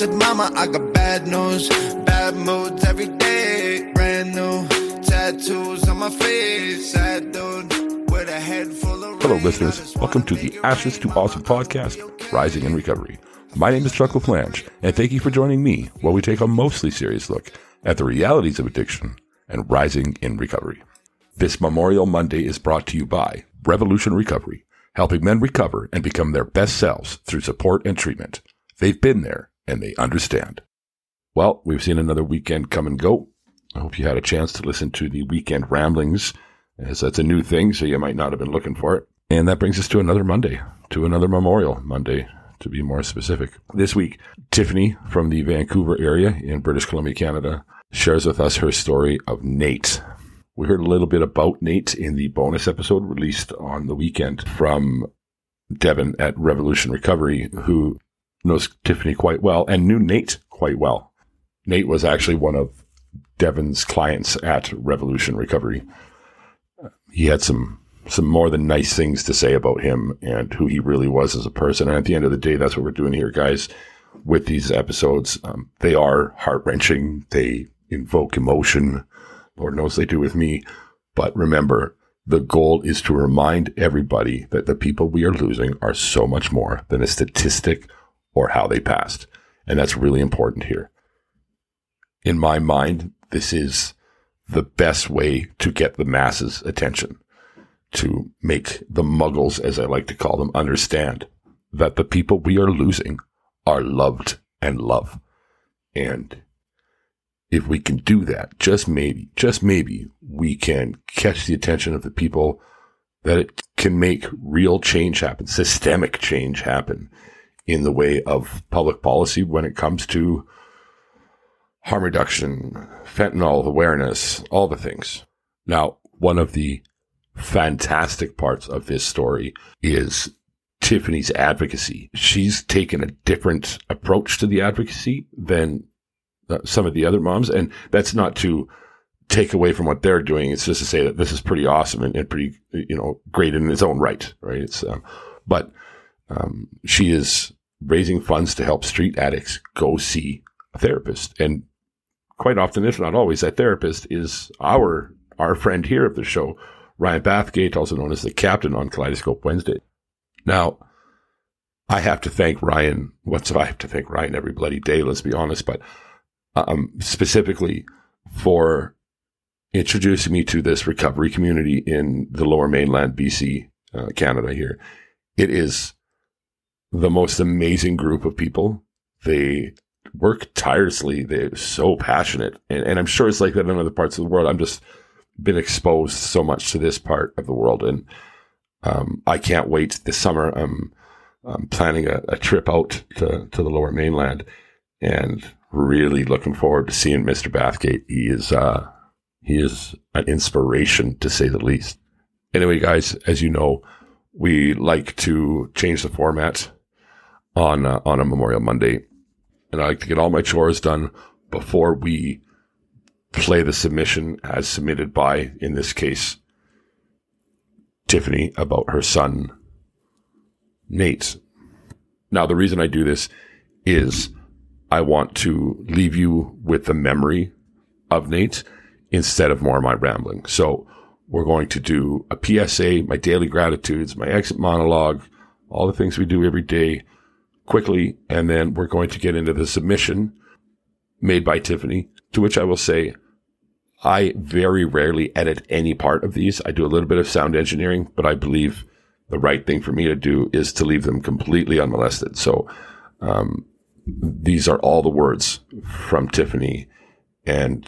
said, Mama, I got bad news. Bad moods every day. Brand new tattoos on my face. Sad dude with a head full of. Hello, listeners. Welcome to the Ashes to Awesome podcast, Rising in Recovery. My name is Chuck LaFlange, and thank you for joining me while we take a mostly serious look at the realities of addiction and rising in recovery. This Memorial Monday is brought to you by Revolution Recovery, helping men recover and become their best selves through support and treatment. They've been there and they understand. Well, we've seen another weekend come and go. I hope you had a chance to listen to the weekend ramblings, as that's a new thing, so you might not have been looking for it. And that brings us to another Monday, to another Memorial Monday, to be more specific. This week, Tiffany from the Vancouver area in British Columbia, Canada, shares with us her story of Nate. We heard a little bit about Nate in the bonus episode released on the weekend from Devin at Revolution Recovery, who knows Tiffany quite well and knew Nate quite well. Nate was actually one of Devin's clients at Revolution Recovery. He had some some more than nice things to say about him and who he really was as a person. And at the end of the day, that's what we're doing here, guys. With these episodes, um, they are heart wrenching. They invoke emotion. Lord knows they do with me. But remember, the goal is to remind everybody that the people we are losing are so much more than a statistic or how they passed. And that's really important here. In my mind, this is the best way to get the masses' attention, to make the muggles, as I like to call them, understand that the people we are losing are loved and love. And if we can do that, just maybe, just maybe, we can catch the attention of the people that it can make real change happen, systemic change happen in the way of public policy when it comes to harm reduction, fentanyl awareness, all the things. Now, one of the fantastic parts of this story is Tiffany's advocacy. She's taken a different approach to the advocacy than uh, some of the other moms. And that's not to take away from what they're doing. It's just to say that this is pretty awesome and, and pretty, you know, great in its own right. Right. It's, um, but, um, she is raising funds to help street addicts go see a therapist. And quite often, if not always, that therapist is our, our friend here of the show, Ryan Bathgate, also known as the captain on Kaleidoscope Wednesday. Now, I have to thank Ryan. What's I have to thank Ryan every bloody day? Let's be honest, but um, specifically for introducing me to this recovery community in the lower mainland BC, uh, Canada here. It is the most amazing group of people. They work tirelessly. They're so passionate. And, and I'm sure it's like that in other parts of the world. I'm just been exposed so much to this part of the world. And um, I can't wait this summer. I'm, I'm planning a, a trip out to, to the lower mainland and really looking forward to seeing Mr. Bathgate. He is, uh, he is an inspiration to say the least. Anyway, guys, as you know, we like to change the format on, uh, on a Memorial Monday. And I like to get all my chores done before we play the submission as submitted by, in this case, Tiffany about her son, Nate. Now, the reason I do this is I want to leave you with the memory of Nate instead of more of my rambling. So we're going to do a PSA, my daily gratitudes, my exit monologue, all the things we do every day quickly. And then we're going to get into the submission made by Tiffany, to which I will say, I very rarely edit any part of these. I do a little bit of sound engineering, but I believe the right thing for me to do is to leave them completely unmolested. So, um, these are all the words from Tiffany. And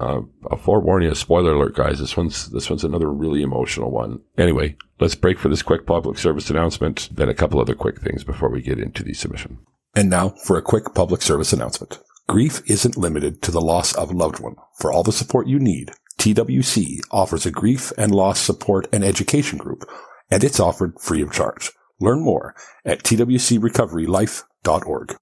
uh, I'll forewarn you, spoiler alert, guys. This one's this one's another really emotional one. Anyway, let's break for this quick public service announcement, then a couple other quick things before we get into the submission. And now for a quick public service announcement. Grief isn't limited to the loss of a loved one. For all the support you need, TWC offers a grief and loss support and education group, and it's offered free of charge. Learn more at twcrecoverylife.org.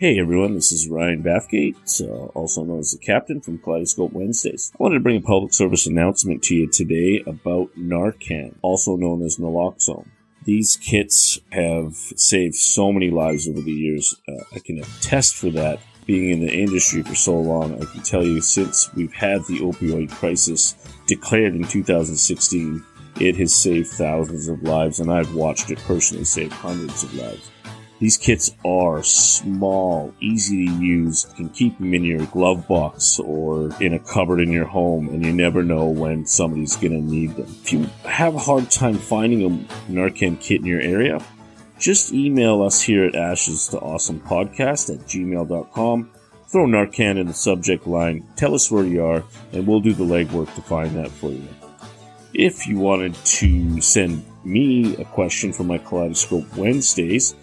Hey everyone, this is Ryan Bathgate, uh, also known as the Captain from Kaleidoscope Wednesdays. I wanted to bring a public service announcement to you today about Narcan, also known as naloxone. These kits have saved so many lives over the years. Uh, I can attest for that. Being in the industry for so long, I can tell you since we've had the opioid crisis declared in 2016, it has saved thousands of lives, and I've watched it personally save hundreds of lives. These kits are small, easy to use, you can keep them in your glove box or in a cupboard in your home, and you never know when somebody's going to need them. If you have a hard time finding a Narcan kit in your area, just email us here at ashes to awesome podcast at gmail.com. Throw Narcan in the subject line, tell us where you are, and we'll do the legwork to find that for you. If you wanted to send me a question for my Kaleidoscope Wednesdays,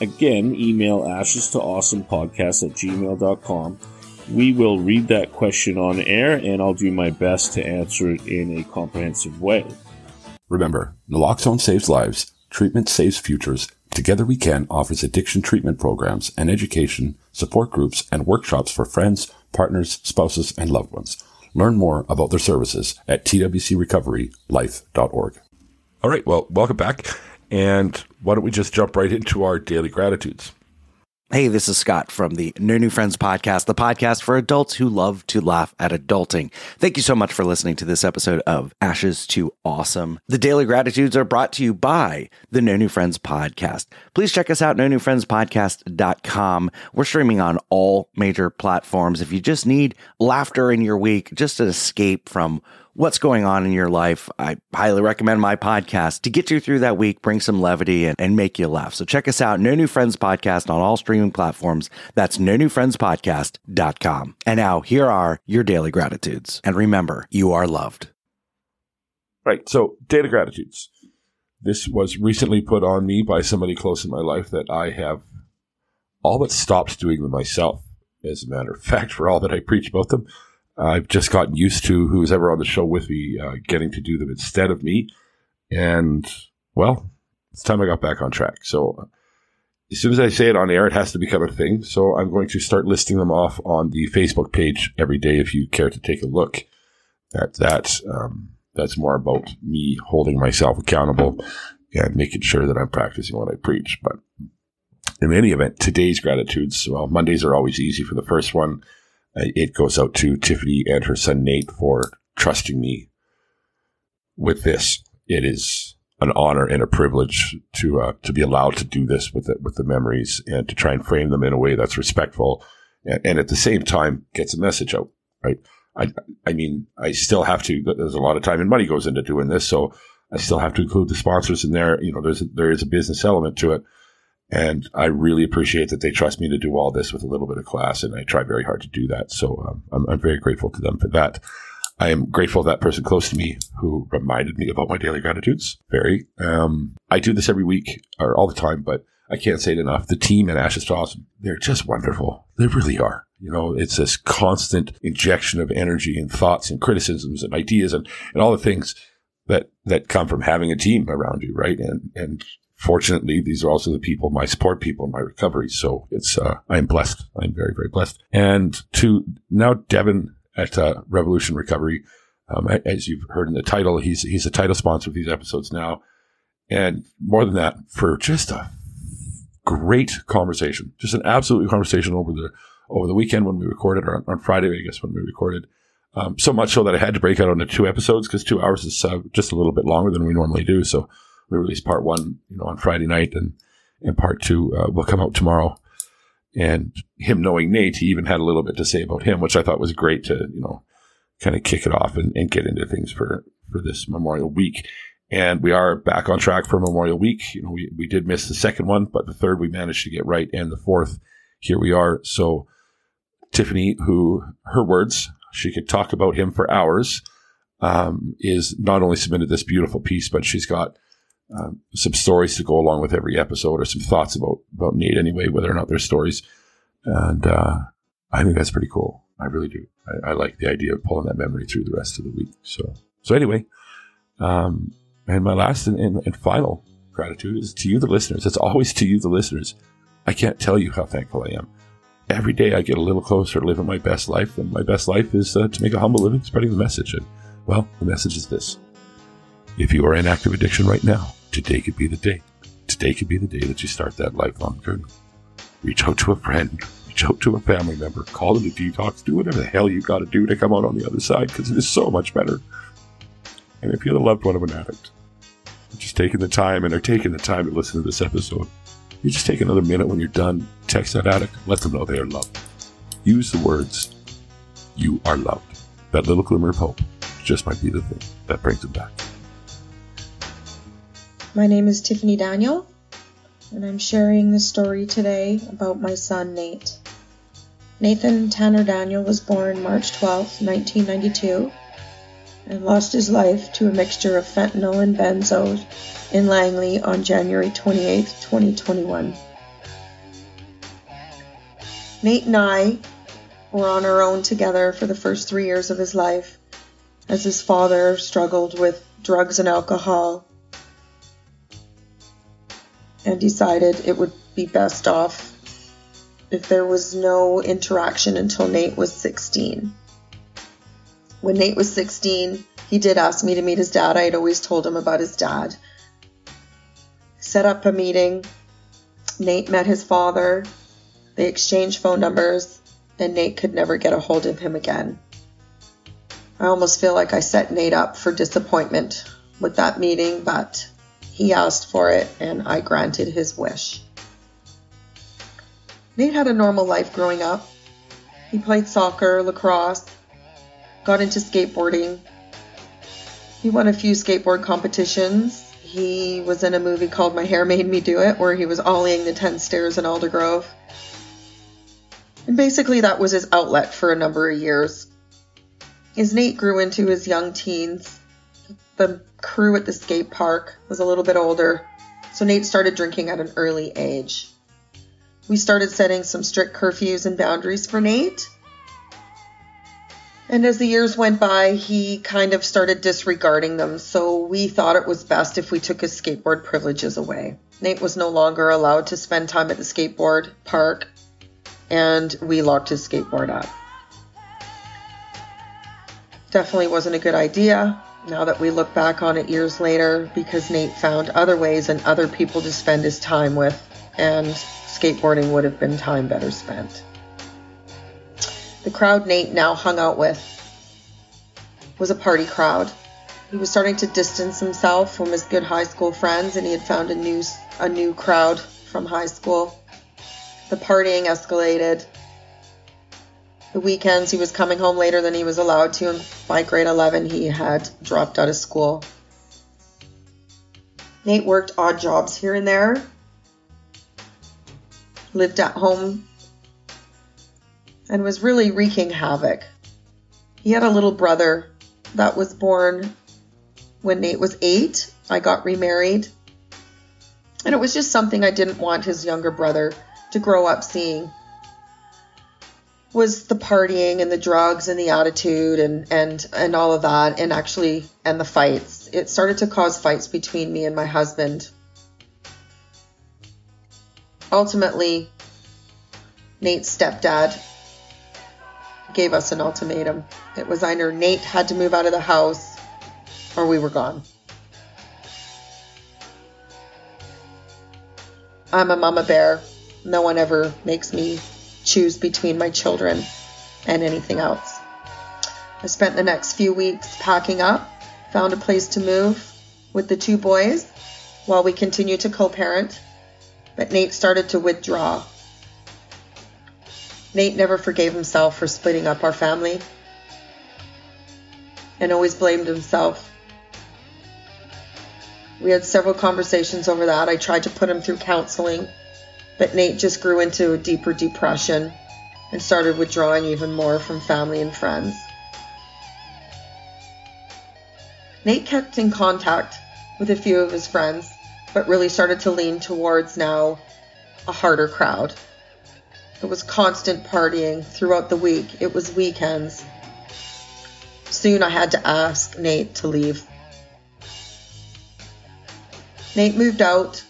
Again, email ashes to awesome podcast at gmail.com. We will read that question on air and I'll do my best to answer it in a comprehensive way. Remember, naloxone saves lives, treatment saves futures. Together We Can offers addiction treatment programs and education, support groups, and workshops for friends, partners, spouses, and loved ones. Learn more about their services at twcrecoverylife.org. All right. Well, welcome back. And why don't we just jump right into our daily gratitudes? Hey, this is Scott from the No New Friends podcast, the podcast for adults who love to laugh at adulting. Thank you so much for listening to this episode of Ashes to Awesome. The daily gratitudes are brought to you by the No New Friends podcast. Please check us out, no new friends podcast.com. We're streaming on all major platforms. If you just need laughter in your week, just an escape from what's going on in your life, I highly recommend my podcast to get you through that week, bring some levity, and, and make you laugh. So check us out, No New Friends Podcast on all streaming platforms. That's no new friends podcast.com. And now here are your daily gratitudes. And remember, you are loved. Right. So, daily gratitudes. This was recently put on me by somebody close in my life that I have all but stopped doing them myself. As a matter of fact, for all that I preach about them, I've just gotten used to who's ever on the show with me uh, getting to do them instead of me. And, well, it's time I got back on track. So, uh, as soon as I say it on air, it has to become a thing. So, I'm going to start listing them off on the Facebook page every day if you care to take a look at that. Um, that's more about me holding myself accountable and making sure that I'm practicing what I preach. But in any event, today's gratitudes, well, Mondays are always easy for the first one. Uh, it goes out to Tiffany and her son Nate for trusting me with this. It is an honor and a privilege to uh, to be allowed to do this with the, with the memories and to try and frame them in a way that's respectful and, and at the same time gets a message out. Right. I I mean I still have to. There's a lot of time and money goes into doing this, so I still have to include the sponsors in there. You know, there's there is a business element to it. And I really appreciate that they trust me to do all this with a little bit of class, and I try very hard to do that. So um, I'm, I'm, very grateful to them for that. I am grateful that person close to me who reminded me about my daily gratitudes. Very. Um, I do this every week or all the time, but I can't say it enough. The team at Ashes to Awesome, they're just wonderful. They really are. You know, it's this constant injection of energy and thoughts and criticisms and ideas and, and all the things that, that come from having a team around you, right? And, and fortunately, these are also the people, my support people in my recovery. So it's, uh, I am blessed. I'm very, very blessed. And to now Devin at uh, Revolution Recovery, um, as you've heard in the title, he's, he's a title sponsor of these episodes now. And more than that, for just a great conversation, just an absolute conversation over the, over the weekend when we recorded or on, on Friday, I guess, when we recorded. Um, so much so that I had to break out into two episodes because two hours is uh, just a little bit longer than we normally do. So we released part one, you know, on Friday night, and and part two uh, will come out tomorrow. And him knowing Nate, he even had a little bit to say about him, which I thought was great to you know kind of kick it off and, and get into things for for this Memorial Week. And we are back on track for Memorial Week. You know, we, we did miss the second one, but the third we managed to get right, and the fourth, here we are. So Tiffany, who her words, she could talk about him for hours, um, is not only submitted this beautiful piece, but she's got um, some stories to go along with every episode or some thoughts about, about Nate anyway, whether or not they're stories. And uh, I think that's pretty cool. I really do. I, I, like the idea of pulling that memory through the rest of the week. So, so anyway, um, and my last and, and, and final gratitude is to you, the listeners. It's always to you, the listeners. I can't tell you how thankful I am. Every day I get a little closer to living my best life, and my best life is uh, to make a humble living spreading the message. And, well, the message is this. If you are in active addiction right now, today could be the day. Today could be the day that you start that lifelong journey. Reach out to a friend, reach out to a family member, call them to detox, do whatever the hell you got to do to come out on the other side because it is so much better. And if you're the loved one of an addict, just taking the time and are taking the time to listen to this episode, you just take another minute when you're done, text that addict, let them know they are loved. Use the words, you are loved. That little glimmer of hope just might be the thing that brings them back. My name is Tiffany Daniel, and I'm sharing the story today about my son Nate. Nathan Tanner Daniel was born March 12, 1992, and lost his life to a mixture of fentanyl and benzos in Langley on January 28, 2021. Nate and I were on our own together for the first three years of his life as his father struggled with drugs and alcohol and decided it would be best off if there was no interaction until Nate was 16. When Nate was 16, he did ask me to meet his dad. I had always told him about his dad. Set up a meeting. Nate met his father. They exchanged phone numbers, and Nate could never get a hold of him again. I almost feel like I set Nate up for disappointment with that meeting, but he asked for it, and I granted his wish. Nate had a normal life growing up. He played soccer, lacrosse, got into skateboarding. He won a few skateboard competitions. He was in a movie called My Hair Made Me Do It, where he was ollieing the 10 stairs in Aldergrove. And basically, that was his outlet for a number of years. As Nate grew into his young teens, the crew at the skate park was a little bit older, so Nate started drinking at an early age. We started setting some strict curfews and boundaries for Nate. And as the years went by, he kind of started disregarding them, so we thought it was best if we took his skateboard privileges away. Nate was no longer allowed to spend time at the skateboard park, and we locked his skateboard up. Definitely wasn't a good idea now that we look back on it years later because Nate found other ways and other people to spend his time with, and skateboarding would have been time better spent. The crowd Nate now hung out with was a party crowd. He was starting to distance himself from his good high school friends, and he had found a new a new crowd from high school. The partying escalated. The weekends he was coming home later than he was allowed to, and by grade 11 he had dropped out of school. Nate worked odd jobs here and there, lived at home, and was really wreaking havoc. He had a little brother that was born when Nate was eight. I got remarried, and it was just something I didn't want his younger brother to grow up seeing was the partying and the drugs and the attitude and and and all of that and actually and the fights. It started to cause fights between me and my husband. Ultimately Nate's stepdad gave us an ultimatum. It was either Nate had to move out of the house or we were gone. I'm a mama bear. No one ever makes me choose between my children and anything else. I spent the next few weeks packing up, found a place to move with the two boys while we continued to co parent, but Nate started to withdraw. Nate never forgave himself for splitting up our family and always blamed himself. We had several conversations over that. I tried to put him through counseling but Nate just grew into a deeper depression and started withdrawing even more from family and friends. Nate kept in contact with a few of his friends, but really started to lean towards now a harder crowd. It was constant partying throughout the week, it was weekends. Soon I had to ask Nate to leave. Nate moved out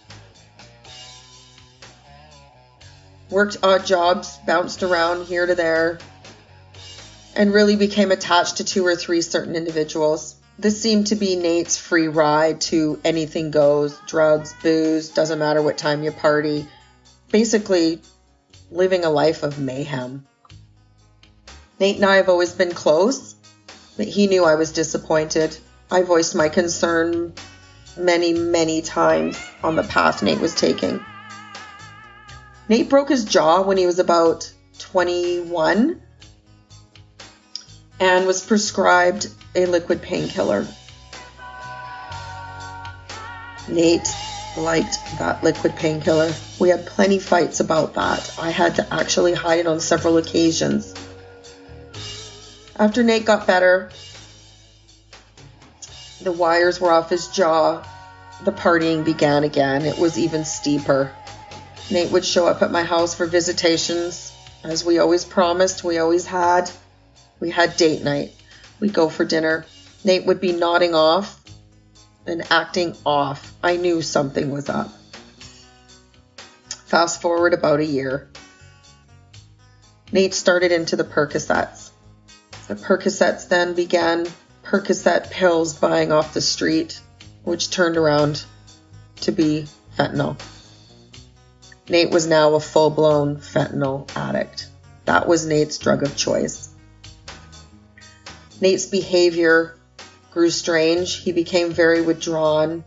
worked odd jobs, bounced around here to there, and really became attached to two or three certain individuals. This seemed to be Nate's free ride to anything goes drugs, booze, doesn't matter what time you party. Basically, living a life of mayhem. Nate and I have always been close, but he knew I was disappointed. I voiced my concern many, many times on the path Nate was taking. Nate broke his jaw when he was about 21 and was prescribed a liquid painkiller. Nate liked that liquid painkiller. We had plenty fights about that. I had to actually hide it on several occasions. After Nate got better, the wires were off his jaw. The partying began again. It was even steeper. Nate would show up at my house for visitations. As we always promised, we always had. We had date night. We'd go for dinner. Nate would be nodding off and acting off. I knew something was up. Fast forward about a year. Nate started into the Percocets. The Percocets then began Percocet pills buying off the street, which turned around to be fentanyl. Nate was now a full blown fentanyl addict. That was Nate's drug of choice. Nate's behavior grew strange. He became very withdrawn.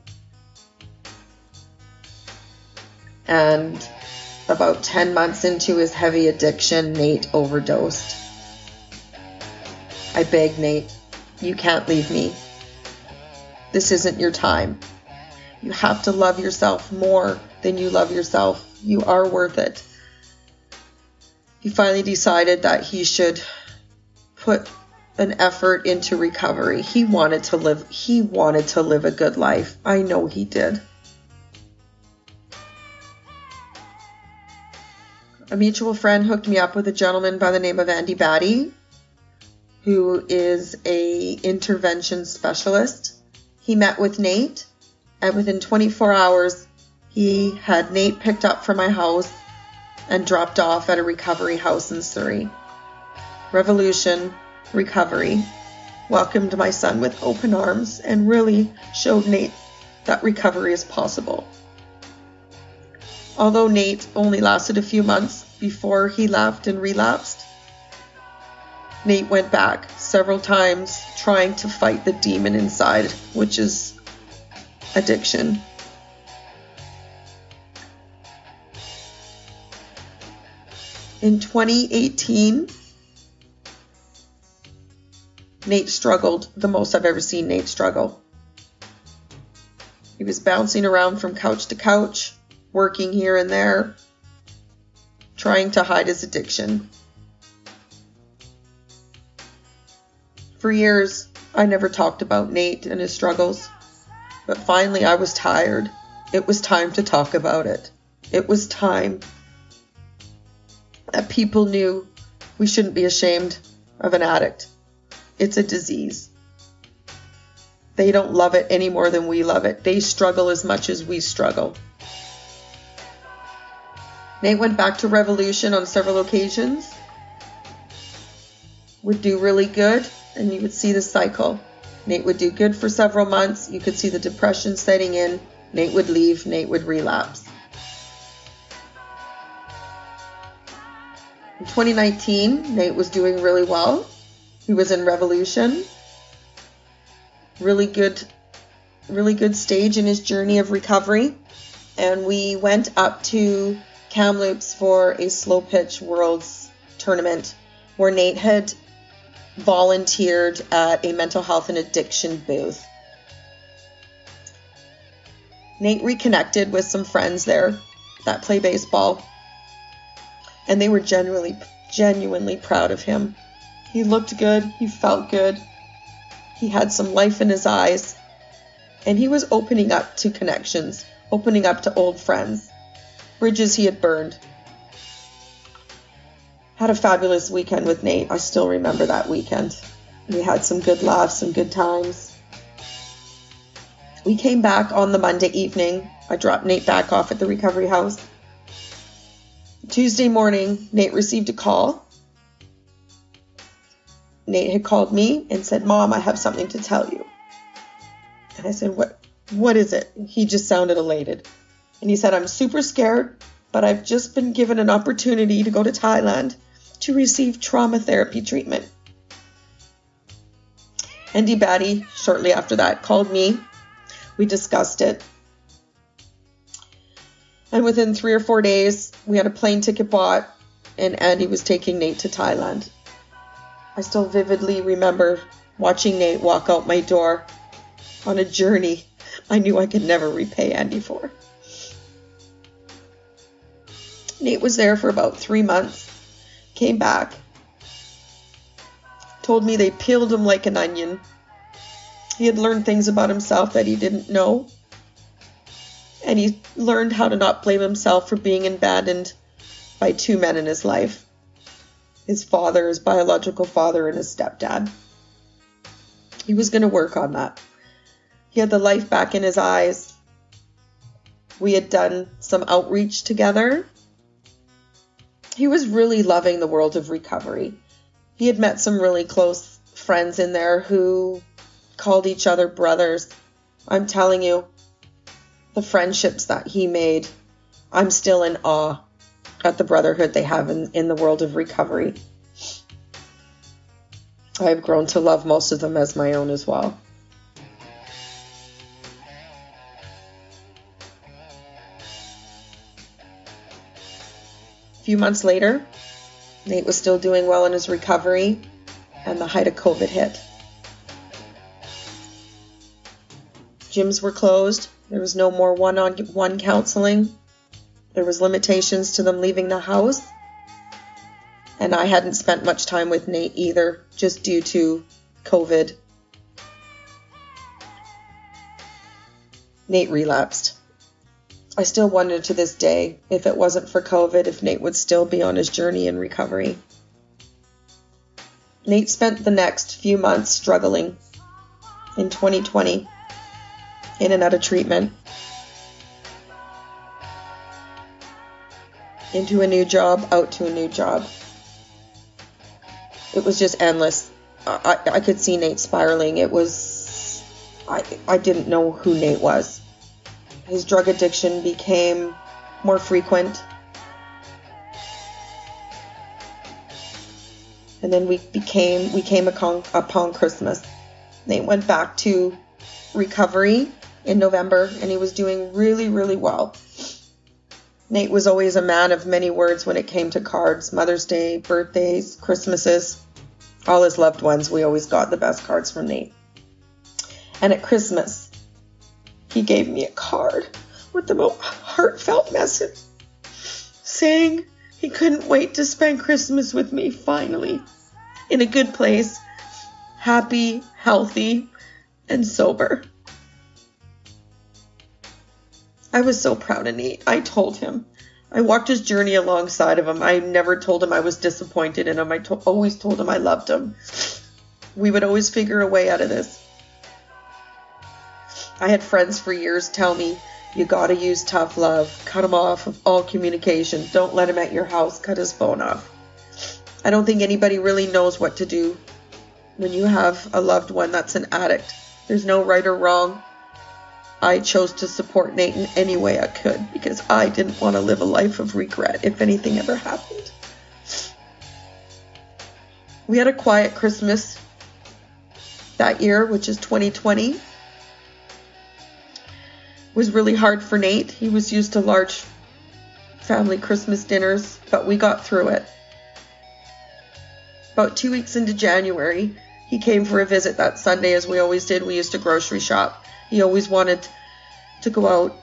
And about 10 months into his heavy addiction, Nate overdosed. I beg Nate, you can't leave me. This isn't your time. You have to love yourself more than you love yourself. You are worth it. He finally decided that he should put an effort into recovery. He wanted to live he wanted to live a good life. I know he did. A mutual friend hooked me up with a gentleman by the name of Andy Batty, who is a intervention specialist. He met with Nate, and within 24 hours, he had Nate picked up from my house and dropped off at a recovery house in Surrey. Revolution, recovery, welcomed my son with open arms and really showed Nate that recovery is possible. Although Nate only lasted a few months before he left and relapsed, Nate went back several times trying to fight the demon inside, which is addiction. In 2018, Nate struggled the most I've ever seen Nate struggle. He was bouncing around from couch to couch, working here and there, trying to hide his addiction. For years, I never talked about Nate and his struggles, but finally I was tired. It was time to talk about it. It was time that people knew we shouldn't be ashamed of an addict. It's a disease. They don't love it any more than we love it. They struggle as much as we struggle. Nate went back to Revolution on several occasions, would do really good, and you would see the cycle. Nate would do good for several months. You could see the depression setting in. Nate would leave. Nate would relapse. In 2019, Nate was doing really well. He was in Revolution. Really good, really good stage in his journey of recovery. And we went up to Kamloops for a slow pitch worlds tournament where Nate had volunteered at a mental health and addiction booth. Nate reconnected with some friends there that play baseball, and they were genuinely, genuinely proud of him. He looked good, he felt good, he had some life in his eyes, and he was opening up to connections, opening up to old friends, bridges he had burned. Had a fabulous weekend with Nate. I still remember that weekend. We had some good laughs, some good times. We came back on the Monday evening. I dropped Nate back off at the recovery house. Tuesday morning, Nate received a call. Nate had called me and said, Mom, I have something to tell you. And I said, What what is it? He just sounded elated. And he said, I'm super scared, but I've just been given an opportunity to go to Thailand to receive trauma therapy treatment. Andy Batty, shortly after that, called me. We discussed it. And within three or four days, we had a plane ticket bought, and Andy was taking Nate to Thailand. I still vividly remember watching Nate walk out my door on a journey I knew I could never repay Andy for. Nate was there for about three months, came back, told me they peeled him like an onion. He had learned things about himself that he didn't know, and he learned how to not blame himself for being abandoned by two men in his life his father, his biological father, and his stepdad. He was going to work on that. He had the life back in his eyes. We had done some outreach together. He was really loving the world of recovery. He had met some really close friends in there who called each other brothers. I'm telling you, the friendships that he made, I'm still in awe at the brotherhood they have in, in the world of recovery. I've grown to love most of them as my own as well. A few months later, Nate was still doing well in his recovery, and the height of COVID hit. Gyms were closed. There was no more one on one counseling. There was limitations to them leaving the house. And I hadn't spent much time with Nate either, just due to COVID. Nate relapsed. I still wonder to this day if it wasn't for COVID, if Nate would still be on his journey in recovery. Nate spent the next few months struggling in 2020, in and out of treatment, into a new job, out to a new job. It was just endless. I, I could see Nate spiraling. It was. I, I didn't know who Nate was his drug addiction became more frequent. And then we became we came upon, upon Christmas. Nate went back to recovery in November and he was doing really, really well. Nate was always a man of many words when it came to cards, Mother's Day, birthdays, Christmases. All his loved ones, we always got the best cards from Nate. And at Christmas, he gave me a card with the most heartfelt message saying he couldn't wait to spend Christmas with me finally in a good place, happy, healthy, and sober. I was so proud of Nate. I told him. I walked his journey alongside of him. I never told him I was disappointed in him. I to- always told him I loved him. We would always figure a way out of this. I had friends for years tell me, you gotta use tough love. Cut him off of all communication. Don't let him at your house. Cut his phone off. I don't think anybody really knows what to do when you have a loved one that's an addict. There's no right or wrong. I chose to support Nate in any way I could because I didn't want to live a life of regret if anything ever happened. We had a quiet Christmas that year, which is 2020 was really hard for Nate. He was used to large family Christmas dinners, but we got through it. About two weeks into January, he came for a visit that Sunday, as we always did. We used to grocery shop. He always wanted to go out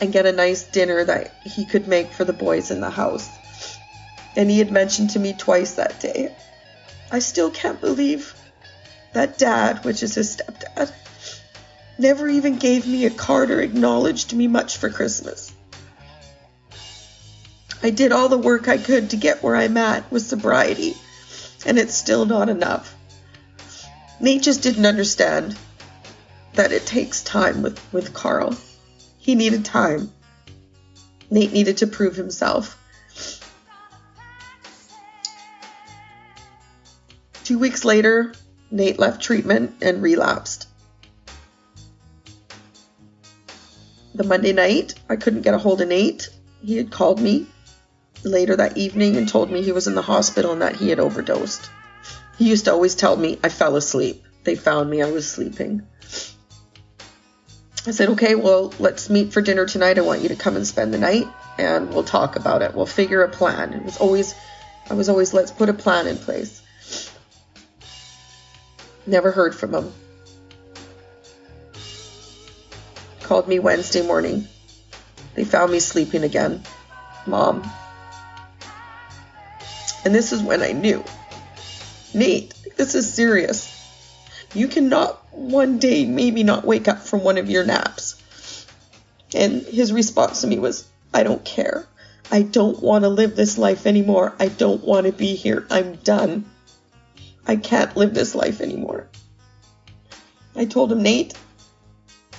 and get a nice dinner that he could make for the boys in the house. And he had mentioned to me twice that day, I still can't believe that dad, which is his stepdad, never even gave me a card or acknowledged me much for Christmas. I did all the work I could to get where I'm at with sobriety, and it's still not enough. Nate just didn't understand that it takes time with, with Carl. He needed time. Nate needed to prove himself. Two weeks later, Nate left treatment and relapsed. the Monday night, I couldn't get a hold of Nate. He had called me later that evening and told me he was in the hospital and that he had overdosed. He used to always tell me I fell asleep. They found me, I was sleeping. I said, okay, well, let's meet for dinner tonight. I want you to come and spend the night and we'll talk about it. We'll figure a plan. It was always, I was always, let's put a plan in place. Never heard from him. Called me Wednesday morning. They found me sleeping again. Mom. And this is when I knew. Nate, this is serious. You cannot one day maybe not wake up from one of your naps. And his response to me was, I don't care. I don't want to live this life anymore. I don't want to be here. I'm done. I can't live this life anymore. I told him, Nate,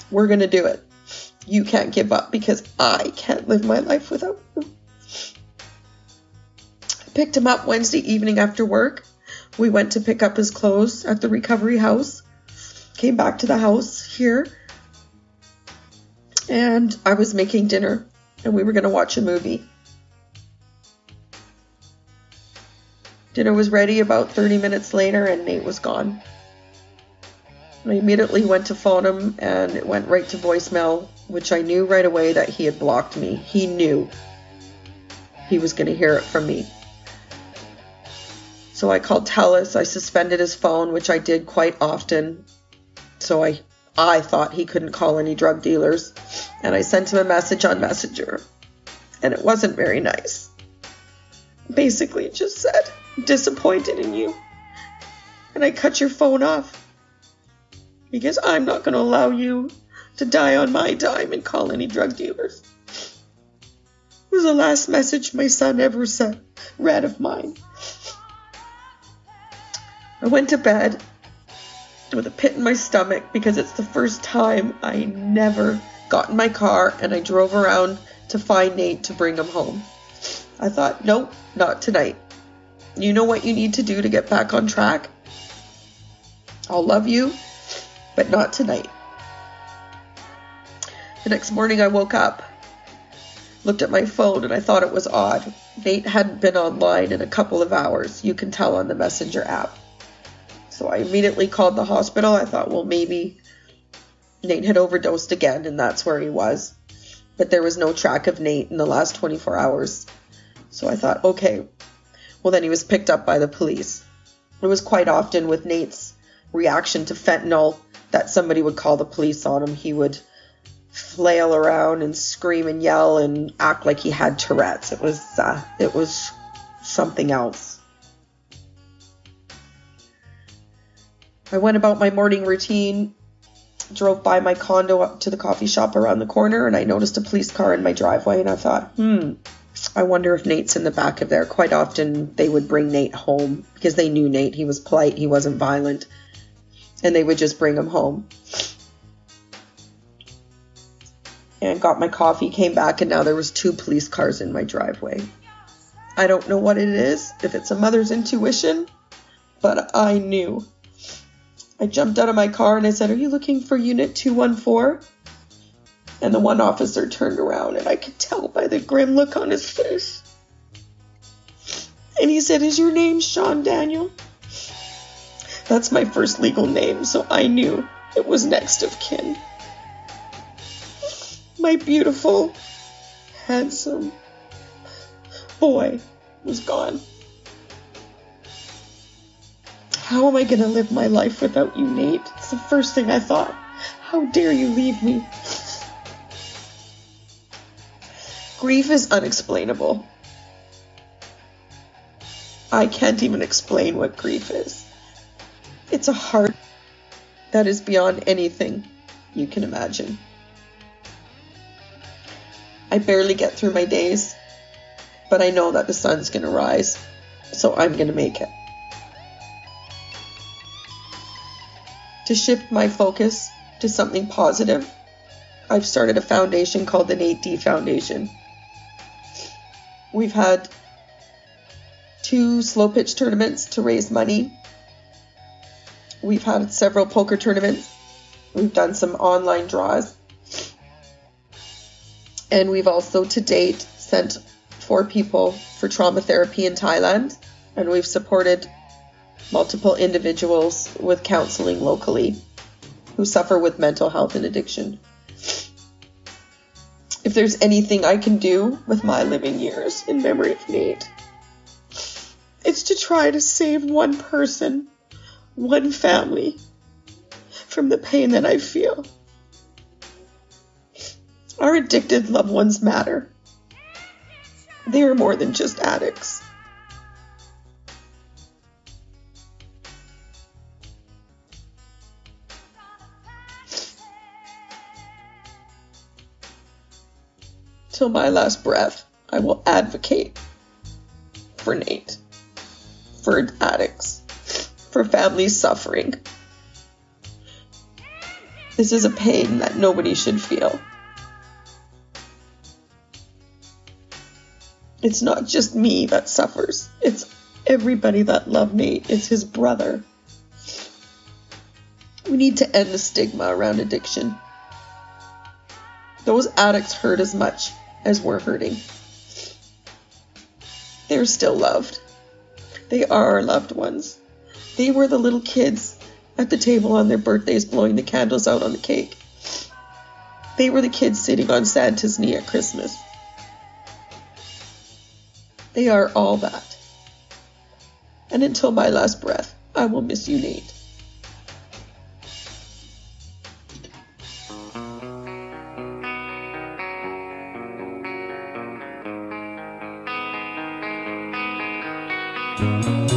we're going to do it. You can't give up because I can't live my life without you. I picked him up Wednesday evening after work. We went to pick up his clothes at the recovery house. Came back to the house here. And I was making dinner and we were going to watch a movie. Dinner was ready about 30 minutes later and Nate was gone. I immediately went to phone him and it went right to voicemail, which I knew right away that he had blocked me. He knew he was going to hear it from me. So I called Telus. I suspended his phone, which I did quite often. So I I thought he couldn't call any drug dealers, and I sent him a message on Messenger. And it wasn't very nice. Basically, it just said, disappointed in you. And I cut your phone off. Because I'm not going to allow you to die on my dime and call any drug dealers. It was the last message my son ever said, read of mine. I went to bed with a pit in my stomach because it's the first time I never got in my car and I drove around to find Nate to bring him home. I thought, nope, not tonight. You know what you need to do to get back on track? I'll love you, but not tonight. The next morning I woke up, looked at my phone, and I thought it was odd. Nate hadn't been online in a couple of hours. You can tell on the Messenger app. So I immediately called the hospital. I thought, well, maybe Nate had overdosed again, and that's where he was. But there was no track of Nate in the last 24 hours. So I thought, okay, well, then he was picked up by the police. It was quite often with Nate's reaction to fentanyl that somebody would call the police on him. He would flail around and scream and yell and act like he had Tourette's. It was uh, it was something else. I went about my morning routine, drove by my condo up to the coffee shop around the corner, and I noticed a police car in my driveway. And I thought, hmm, I wonder if Nate's in the back of there. Quite often, they would bring Nate home because they knew Nate. He was polite, he wasn't violent, and they would just bring him home. And got my coffee, came back, and now there was two police cars in my driveway. I don't know what it is, if it's a mother's intuition, but I knew I jumped out of my car and I said, Are you looking for Unit 214? And the one officer turned around and I could tell by the grim look on his face. And he said, Is your name Sean Daniel? That's my first legal name, so I knew it was next of kin. My beautiful, handsome boy was gone. How am I going to live my life without you, Nate? It's the first thing I thought. How dare you leave me? Grief is unexplainable. I can't even explain what grief is. It's a heart that is beyond anything you can imagine. I barely get through my days, but I know that the sun's going to rise, so I'm going to make it. To shift my focus to something positive, I've started a foundation called the Nate D Foundation. We've had two slow pitch tournaments to raise money. We've had several poker tournaments. We've done some online draws. And we've also to date sent four people for trauma therapy in Thailand, and we've supported multiple individuals with counseling locally who suffer with mental health and addiction. If there's anything I can do with my living years in memory of Nate, it's to try to save one person, one family, from the pain that I feel. Our addicted loved ones matter. They are more than just addicts. Till my last breath, I will advocate for Nate, for addicts, for families suffering. This is a pain that nobody should feel. It's not just me that suffers, it's everybody that loved Nate. It's his brother. We need to end the stigma around addiction. Those addicts hurt as much as we're hurting. They're still loved. They are our loved ones. They were the little kids at the table on their birthdays blowing the candles out on the cake. They were the kids sitting on Santa's knee at Christmas. They are all that. And until my last breath, I will miss you, Nate. Mama